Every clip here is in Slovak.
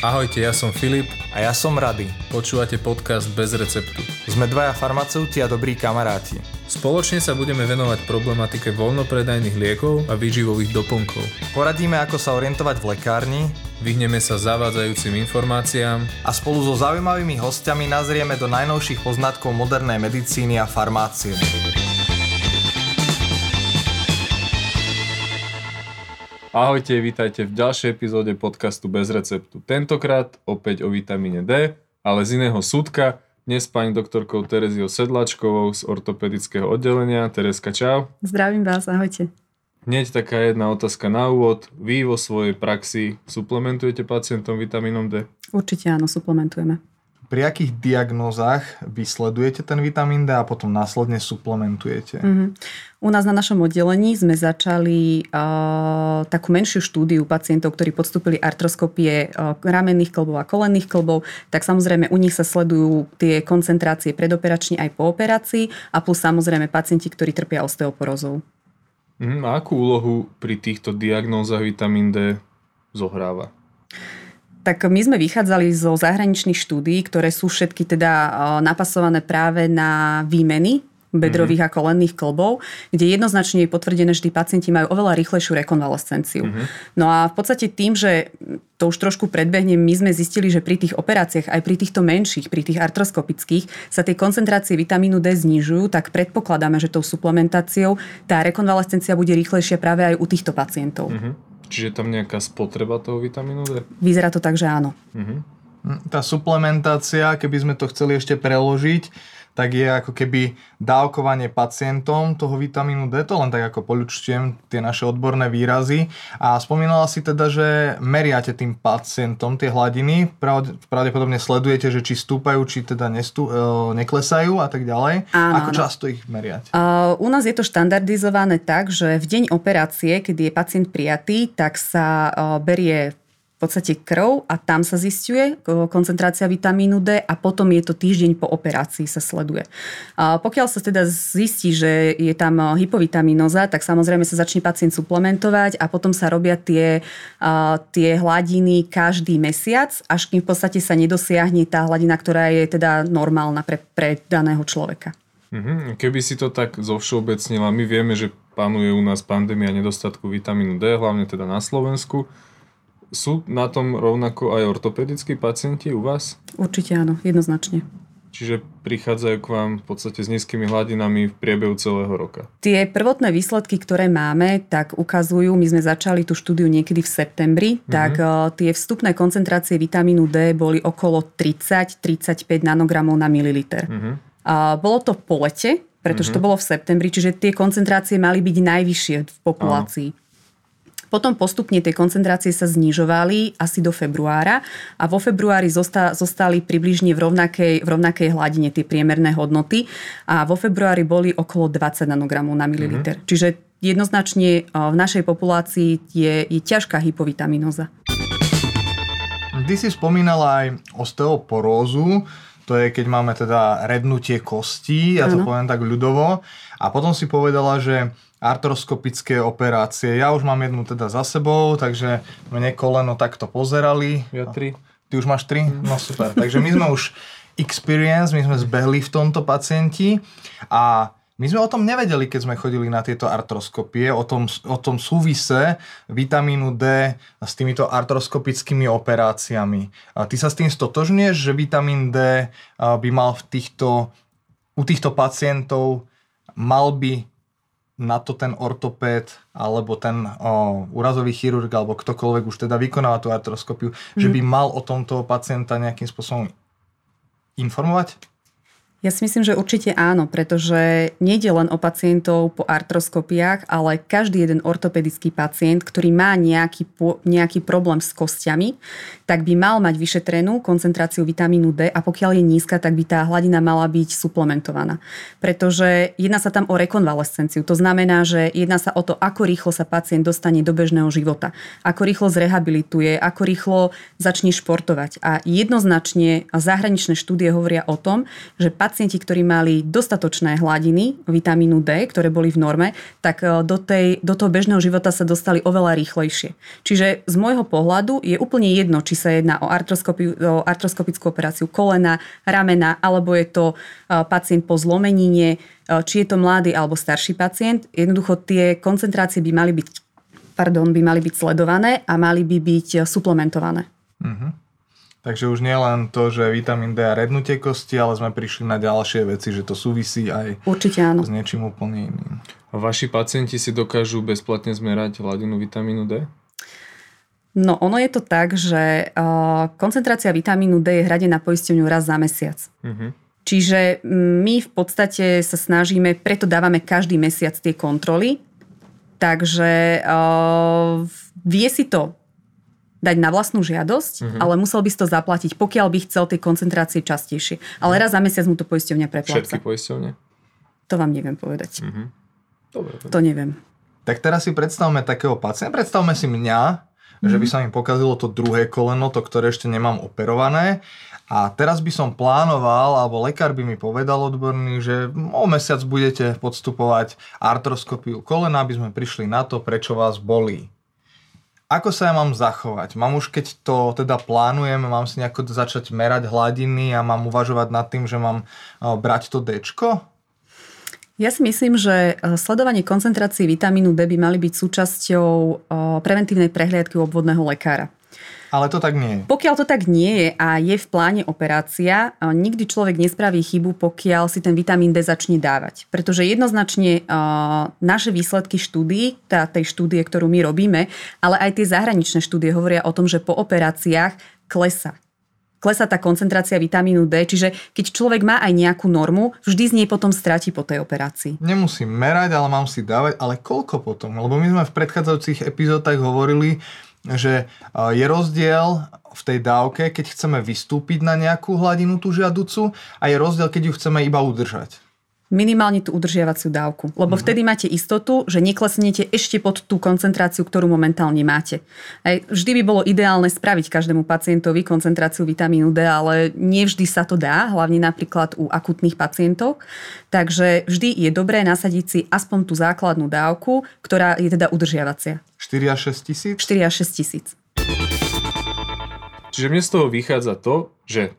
Ahojte, ja som Filip. A ja som Rady. Počúvate podcast Bez receptu. Sme dvaja farmaceuti a dobrí kamaráti. Spoločne sa budeme venovať problematike voľnopredajných liekov a výživových doplnkov. Poradíme, ako sa orientovať v lekárni. Vyhneme sa zavádzajúcim informáciám. A spolu so zaujímavými hostiami nazrieme do najnovších poznatkov modernej medicíny a farmácie. Ahojte, vítajte v ďalšej epizóde podcastu Bez receptu. Tentokrát opäť o vitamíne D, ale z iného súdka. Dnes pani doktorkou Tereziou Sedlačkovou z ortopedického oddelenia. Tereska, čau. Zdravím vás, ahojte. Hneď taká jedna otázka na úvod. Vy vo svojej praxi suplementujete pacientom vitamínom D? Určite áno, suplementujeme pri akých diagnózach vy sledujete ten vitamín D a potom následne suplementujete? Mm-hmm. U nás na našom oddelení sme začali uh, takú menšiu štúdiu pacientov, ktorí podstúpili artroskopie uh, ramenných klbov a kolenných klbov, tak samozrejme u nich sa sledujú tie koncentrácie predoperačne aj po operácii a plus samozrejme pacienti, ktorí trpia osteoporózou. Mm, a akú úlohu pri týchto diagnózach vitamín D zohráva? Tak my sme vychádzali zo zahraničných štúdií, ktoré sú všetky teda napasované práve na výmeny bedrových mm-hmm. a kolenných klbov, kde jednoznačne je potvrdené, že tí pacienti majú oveľa rýchlejšiu rekonvalescenciu. Mm-hmm. No a v podstate tým, že to už trošku predbehnem, my sme zistili, že pri tých operáciách, aj pri týchto menších, pri tých artroskopických, sa tie koncentrácie vitamínu D znižujú, tak predpokladáme, že tou suplementáciou tá rekonvalescencia bude rýchlejšia práve aj u týchto pacientov. Mm-hmm. Čiže tam nejaká spotreba toho vitamínu D? Vyzerá to tak, že áno. Uh-huh. Tá suplementácia, keby sme to chceli ešte preložiť, tak je ako keby dávkovanie pacientom toho vitamínu D, to len tak ako poľučtujem tie naše odborné výrazy. A spomínala si teda, že meriate tým pacientom tie hladiny, pravdepodobne sledujete, že či stúpajú, či teda nestú, e, neklesajú a tak ďalej. Áno, ako často ich meriate? Uh, u nás je to štandardizované tak, že v deň operácie, keď je pacient prijatý, tak sa uh, berie podstate krv a tam sa zistuje koncentrácia vitamínu D a potom je to týždeň po operácii sa sleduje. A pokiaľ sa teda zistí, že je tam hypovitamínoza, tak samozrejme sa začne pacient suplementovať a potom sa robia tie, tie hladiny každý mesiac, až kým v podstate sa nedosiahne tá hladina, ktorá je teda normálna pre, pre daného človeka. Mhm. Keby si to tak zovšeobecnila, my vieme, že panuje u nás pandémia nedostatku vitamínu D, hlavne teda na Slovensku. Sú na tom rovnako aj ortopedickí pacienti u vás? Určite áno, jednoznačne. Čiže prichádzajú k vám v podstate s nízkymi hladinami v priebehu celého roka. Tie prvotné výsledky, ktoré máme, tak ukazujú, my sme začali tú štúdiu niekedy v septembri, mm-hmm. tak uh, tie vstupné koncentrácie vitamínu D boli okolo 30-35 nanogramov na mililiter. Mm-hmm. Uh, bolo to po lete, pretože mm-hmm. to bolo v septembri, čiže tie koncentrácie mali byť najvyššie v populácii. Áno. Potom postupne tie koncentrácie sa znižovali asi do februára a vo februári zostali približne v rovnakej, v rovnakej hladine tie priemerné hodnoty a vo februári boli okolo 20 nanogramov na mililiter. Mm-hmm. Čiže jednoznačne v našej populácii je, je ťažká hypovitaminoza. Ty si spomínala aj osteoporózu, to je keď máme teda rednutie kostí, ja to ano. poviem tak ľudovo. A potom si povedala, že artroskopické operácie. Ja už mám jednu teda za sebou, takže mne koleno takto pozerali. Ja tri. Ty už máš tri? No super. Takže my sme už experience, my sme zbehli v tomto pacienti a my sme o tom nevedeli, keď sme chodili na tieto artroskopie, o tom, o tom súvise vitamínu D s týmito artroskopickými operáciami. A ty sa s tým stotožňuješ, že vitamín D by mal v týchto, u týchto pacientov mal by na to ten ortopéd alebo ten o, úrazový chirurg alebo ktokoľvek už teda vykonáva tú artroskopiu, mm. že mhm. by mal o tomto pacienta nejakým spôsobom informovať? Ja si myslím, že určite áno, pretože nejde len o pacientov po artroskopiách, ale každý jeden ortopedický pacient, ktorý má nejaký, nejaký problém s kostiami, tak by mal mať vyšetrenú koncentráciu vitamínu D a pokiaľ je nízka, tak by tá hladina mala byť suplementovaná. Pretože jedná sa tam o rekonvalescenciu. To znamená, že jedná sa o to, ako rýchlo sa pacient dostane do bežného života, ako rýchlo zrehabilituje, ako rýchlo začne športovať. A jednoznačne zahraničné štúdie hovoria o tom, že pacienti, ktorí mali dostatočné hladiny vitamínu D, ktoré boli v norme, tak do, tej, do toho bežného života sa dostali oveľa rýchlejšie. Čiže z môjho pohľadu je úplne jedno, či sa jedná o, o artroskopickú operáciu kolena, ramena, alebo je to pacient po zlomenine, či je to mladý alebo starší pacient. Jednoducho tie koncentrácie by mali byť, pardon, by mali byť sledované a mali by byť suplementované. Uh-huh. Takže už nie len to, že vitamín D a rednutie kosti, ale sme prišli na ďalšie veci, že to súvisí aj Určite áno. s niečím úplne iným. A vaši pacienti si dokážu bezplatne zmerať hladinu vitamínu D? No ono je to tak, že uh, koncentrácia vitamínu D je hradená poisťovňou raz za mesiac. Uh-huh. Čiže my v podstate sa snažíme, preto dávame každý mesiac tie kontroly, takže uh, vie si to dať na vlastnú žiadosť, uh-huh. ale musel by si to zaplatiť, pokiaľ by chcel tie koncentrácie častejšie. Ale raz za mesiac mu to poisťovňa prepláca. Všetky poisťovne? To vám neviem povedať. Uh-huh. Dobre, To neviem. Tak teraz si predstavme takého pacienta. Predstavme si mňa, uh-huh. že by sa mi pokazilo to druhé koleno, to, ktoré ešte nemám operované. A teraz by som plánoval, alebo lekár by mi povedal odborný, že o mesiac budete podstupovať artroskopiu kolena, aby sme prišli na to, prečo vás bolí. Ako sa ja mám zachovať? Mám už, keď to teda plánujem, mám si nejako začať merať hladiny a mám uvažovať nad tým, že mám brať to Dčko? Ja si myslím, že sledovanie koncentrácií vitamínu D by mali byť súčasťou preventívnej prehliadky u obvodného lekára. Ale to tak nie je. Pokiaľ to tak nie je a je v pláne operácia, nikdy človek nespraví chybu, pokiaľ si ten vitamín D začne dávať. Pretože jednoznačne uh, naše výsledky štúdií, tá, tej štúdie, ktorú my robíme, ale aj tie zahraničné štúdie hovoria o tom, že po operáciách klesa klesá tá koncentrácia vitamínu D, čiže keď človek má aj nejakú normu, vždy z nej potom stráti po tej operácii. Nemusím merať, ale mám si dávať, ale koľko potom? Lebo my sme v predchádzajúcich epizódach hovorili, že je rozdiel v tej dávke, keď chceme vystúpiť na nejakú hladinu tú žiaducu a je rozdiel, keď ju chceme iba udržať. Minimálne tú udržiavaciu dávku. Lebo mm-hmm. vtedy máte istotu, že neklesnete ešte pod tú koncentráciu, ktorú momentálne máte. Aj vždy by bolo ideálne spraviť každému pacientovi koncentráciu vitamínu D, ale nevždy sa to dá, hlavne napríklad u akutných pacientov. Takže vždy je dobré nasadiť si aspoň tú základnú dávku, ktorá je teda udržiavacia. 4 až 6 tisíc? 4 až 6 tisíc. Čiže mne z toho vychádza to, že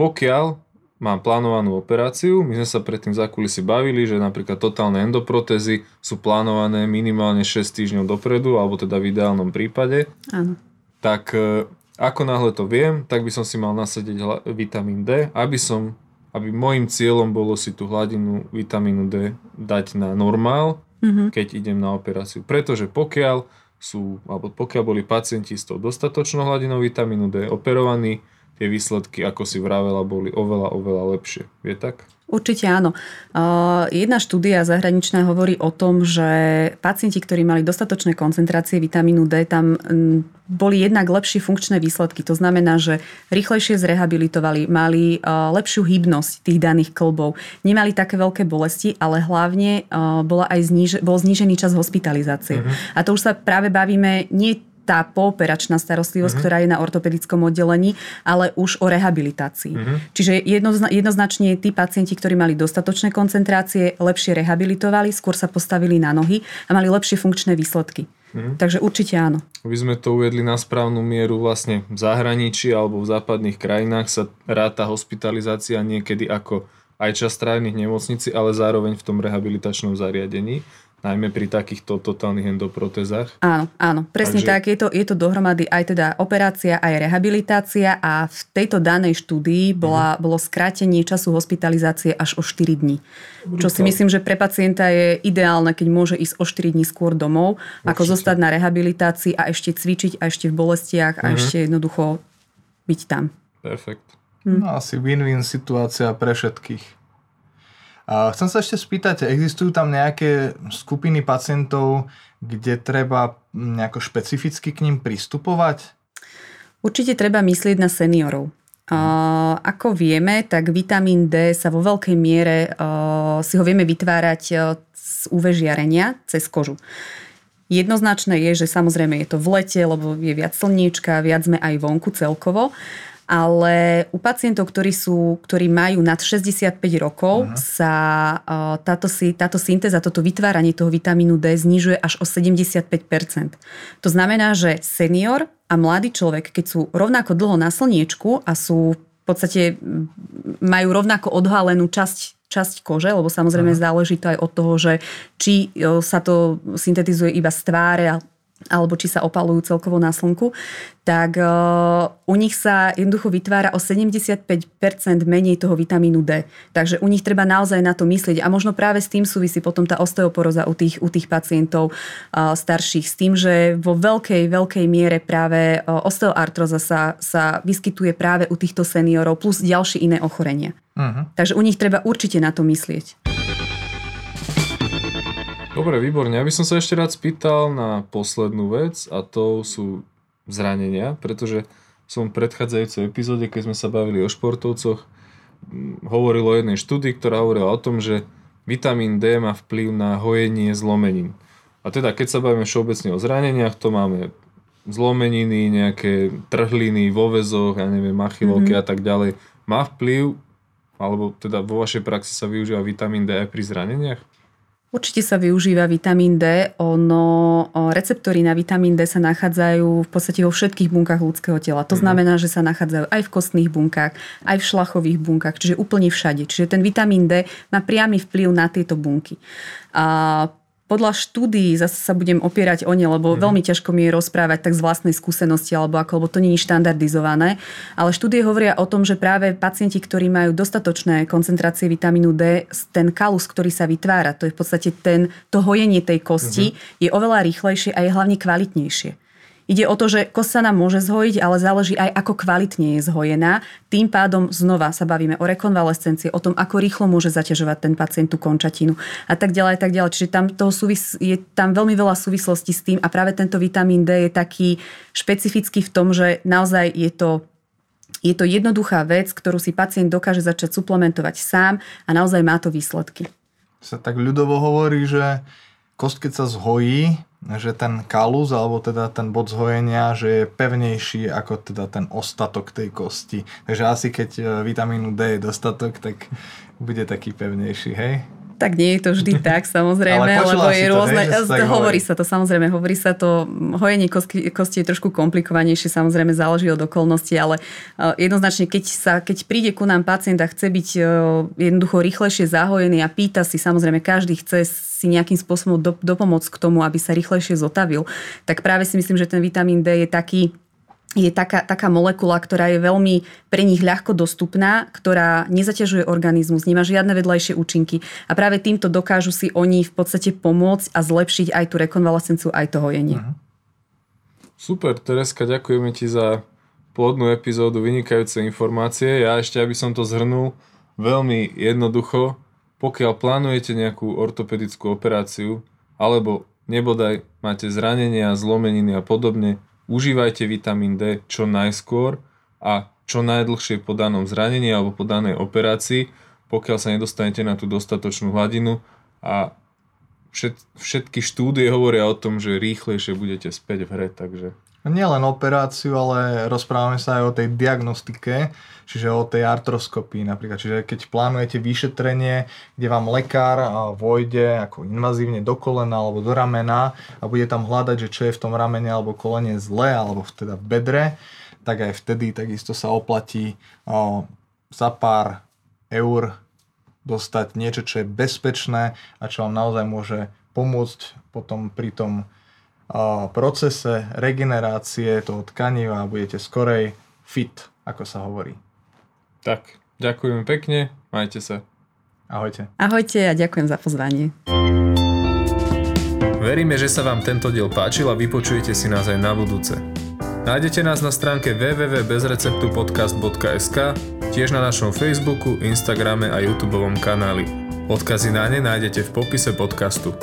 pokiaľ mám plánovanú operáciu, my sme sa predtým za kulisy bavili, že napríklad totálne endoprotézy sú plánované minimálne 6 týždňov dopredu, alebo teda v ideálnom prípade. Áno. Tak e, ako náhle to viem, tak by som si mal nasadiť vitamín D, aby som aby môjim cieľom bolo si tú hladinu vitamínu D dať na normál, mm-hmm. keď idem na operáciu. Pretože pokiaľ sú, alebo pokiaľ boli pacienti s tou dostatočnou hladinou vitamínu D operovaní, tie výsledky, ako si vravela, boli oveľa, oveľa lepšie. Je tak? Určite áno. Jedna štúdia zahraničná hovorí o tom, že pacienti, ktorí mali dostatočné koncentrácie vitamínu D, tam boli jednak lepšie funkčné výsledky. To znamená, že rýchlejšie zrehabilitovali, mali lepšiu hybnosť tých daných klbov, nemali také veľké bolesti, ale hlavne bola aj zniž, bol znížený čas hospitalizácie. Uh-huh. A to už sa práve bavíme nie tá pooperačná starostlivosť, uh-huh. ktorá je na ortopedickom oddelení, ale už o rehabilitácii. Uh-huh. Čiže jednozna- jednoznačne tí pacienti, ktorí mali dostatočné koncentrácie, lepšie rehabilitovali, skôr sa postavili na nohy a mali lepšie funkčné výsledky. Uh-huh. Takže určite áno. Aby sme to uvedli na správnu mieru, vlastne v zahraničí alebo v západných krajinách sa ráta hospitalizácia niekedy ako aj čas trávených nemocnici, ale zároveň v tom rehabilitačnom zariadení najmä pri takýchto totálnych endoprotezách. Áno, áno, presne Takže... tak. Je to, je to dohromady aj teda operácia, aj rehabilitácia a v tejto danej štúdii bola, uh-huh. bolo skrátenie času hospitalizácie až o 4 dní. Čo si myslím, že pre pacienta je ideálne, keď môže ísť o 4 dní skôr domov, Určite. ako zostať na rehabilitácii a ešte cvičiť a ešte v bolestiach a uh-huh. ešte jednoducho byť tam. Perfekt. Hm. No asi win-win situácia pre všetkých. Chcem sa ešte spýtať, existujú tam nejaké skupiny pacientov, kde treba nejako špecificky k ním pristupovať? Určite treba myslieť na seniorov. Uh, ako vieme, tak vitamín D sa vo veľkej miere uh, si ho vieme vytvárať uh, z UV žiarenia cez kožu. Jednoznačné je, že samozrejme je to v lete, lebo je viac slniečka, viac sme aj vonku celkovo ale u pacientov, ktorí, sú, ktorí majú nad 65 rokov, uh-huh. sa uh, táto, si, táto syntéza, toto vytváranie toho vitamínu D znižuje až o 75%. To znamená, že senior a mladý človek, keď sú rovnako dlho na slniečku a sú v podstate majú rovnako odhalenú časť časť kože, lebo samozrejme Aha. záleží to aj od toho, že či sa to syntetizuje iba z tváre alebo či sa opalujú celkovo na slnku, tak uh, u nich sa jednoducho vytvára o 75% menej toho vitamínu D. Takže u nich treba naozaj na to myslieť. A možno práve s tým súvisí potom tá osteoporoza u tých, u tých pacientov uh, starších. S tým, že vo veľkej, veľkej miere práve uh, osteoartroza sa, sa vyskytuje práve u týchto seniorov plus ďalšie iné ochorenia. Uh-huh. Takže u nich treba určite na to myslieť. Dobre, výborne. Ja by som sa ešte rád spýtal na poslednú vec a to sú zranenia, pretože som v predchádzajúcej epizóde, keď sme sa bavili o športovcoch, hovoril o jednej štúdii, ktorá hovorila o tom, že vitamín D má vplyv na hojenie zlomenín. A teda keď sa bavíme všeobecne o zraneniach, to máme zlomeniny, nejaké trhliny vo väzoch, ja neviem, machylovky mm-hmm. a tak ďalej. Má vplyv, alebo teda vo vašej praxi sa využíva vitamín D aj pri zraneniach? Určite sa využíva vitamín D. Ono, receptory na vitamín D sa nachádzajú v podstate vo všetkých bunkách ľudského tela. To mm znamená, že sa nachádzajú aj v kostných bunkách, aj v šlachových bunkách, čiže úplne všade. Čiže ten vitamín D má priamy vplyv na tieto bunky. A podľa štúdií zase sa budem opierať o ne, lebo mm. veľmi ťažko mi je rozprávať tak z vlastnej skúsenosti, alebo ako, lebo to nie je štandardizované. Ale štúdie hovoria o tom, že práve pacienti, ktorí majú dostatočné koncentrácie vitamínu D, ten kalus, ktorý sa vytvára, to je v podstate ten, to hojenie tej kosti, mm. je oveľa rýchlejšie a je hlavne kvalitnejšie. Ide o to, že kost sa nám môže zhojiť, ale záleží aj ako kvalitne je zhojená. Tým pádom znova sa bavíme o rekonvalescencii, o tom, ako rýchlo môže zaťažovať ten pacient tú končatinu a tak ďalej, tak ďalej. Čiže tam, toho súvis- je tam veľmi veľa súvislostí s tým a práve tento vitamín D je taký špecifický v tom, že naozaj je to je to jednoduchá vec, ktorú si pacient dokáže začať suplementovať sám a naozaj má to výsledky. Sa tak ľudovo hovorí, že kost keď sa zhojí, že ten kalus, alebo teda ten bod zhojenia, že je pevnejší ako teda ten ostatok tej kosti. Takže asi keď e, vitamínu D je dostatok, tak bude taký pevnejší, hej? Tak nie je to vždy tak, samozrejme, lebo je rôzne, to, hej, hovorí sa to, samozrejme, hovorí sa to, hojenie kosti, kosti je trošku komplikovanejšie, samozrejme záleží od okolností, ale uh, jednoznačne, keď, sa, keď príde ku nám pacient a chce byť uh, jednoducho rýchlejšie zahojený a pýta si, samozrejme, každý chce si nejakým spôsobom do, dopomôcť k tomu, aby sa rýchlejšie zotavil, tak práve si myslím, že ten vitamín D je taký, je taká, taká molekula, ktorá je veľmi pre nich ľahko dostupná, ktorá nezaťažuje organizmus, nemá žiadne vedľajšie účinky a práve týmto dokážu si oni v podstate pomôcť a zlepšiť aj tú rekonvalescenciu, aj to hojenie. Uh-huh. Super, Tereska, ďakujeme ti za plodnú epizódu, vynikajúce informácie. Ja ešte, aby som to zhrnul, veľmi jednoducho, pokiaľ plánujete nejakú ortopedickú operáciu, alebo nebodaj máte zranenia, zlomeniny a podobne, Užívajte vitamín D čo najskôr a čo najdlhšie po danom zranení alebo po danej operácii, pokiaľ sa nedostanete na tú dostatočnú hladinu. A všet, všetky štúdie hovoria o tom, že rýchlejšie budete späť v hre, takže nie len operáciu, ale rozprávame sa aj o tej diagnostike, čiže o tej artroskopii napríklad. Čiže keď plánujete vyšetrenie, kde vám lekár vojde ako invazívne do kolena alebo do ramena a bude tam hľadať, že čo je v tom ramene alebo kolene zle alebo teda v bedre, tak aj vtedy takisto sa oplatí za pár eur dostať niečo, čo je bezpečné a čo vám naozaj môže pomôcť potom pri tom procese regenerácie toho tkaniva a budete skorej fit, ako sa hovorí. Tak, ďakujem pekne, majte sa. Ahojte. Ahojte a ďakujem za pozvanie. Veríme, že sa vám tento diel páčil a vypočujete si nás aj na budúce. Nájdete nás na stránke www.bezreceptupodcast.sk, tiež na našom Facebooku, Instagrame a YouTube kanáli. Odkazy na ne nájdete v popise podcastu.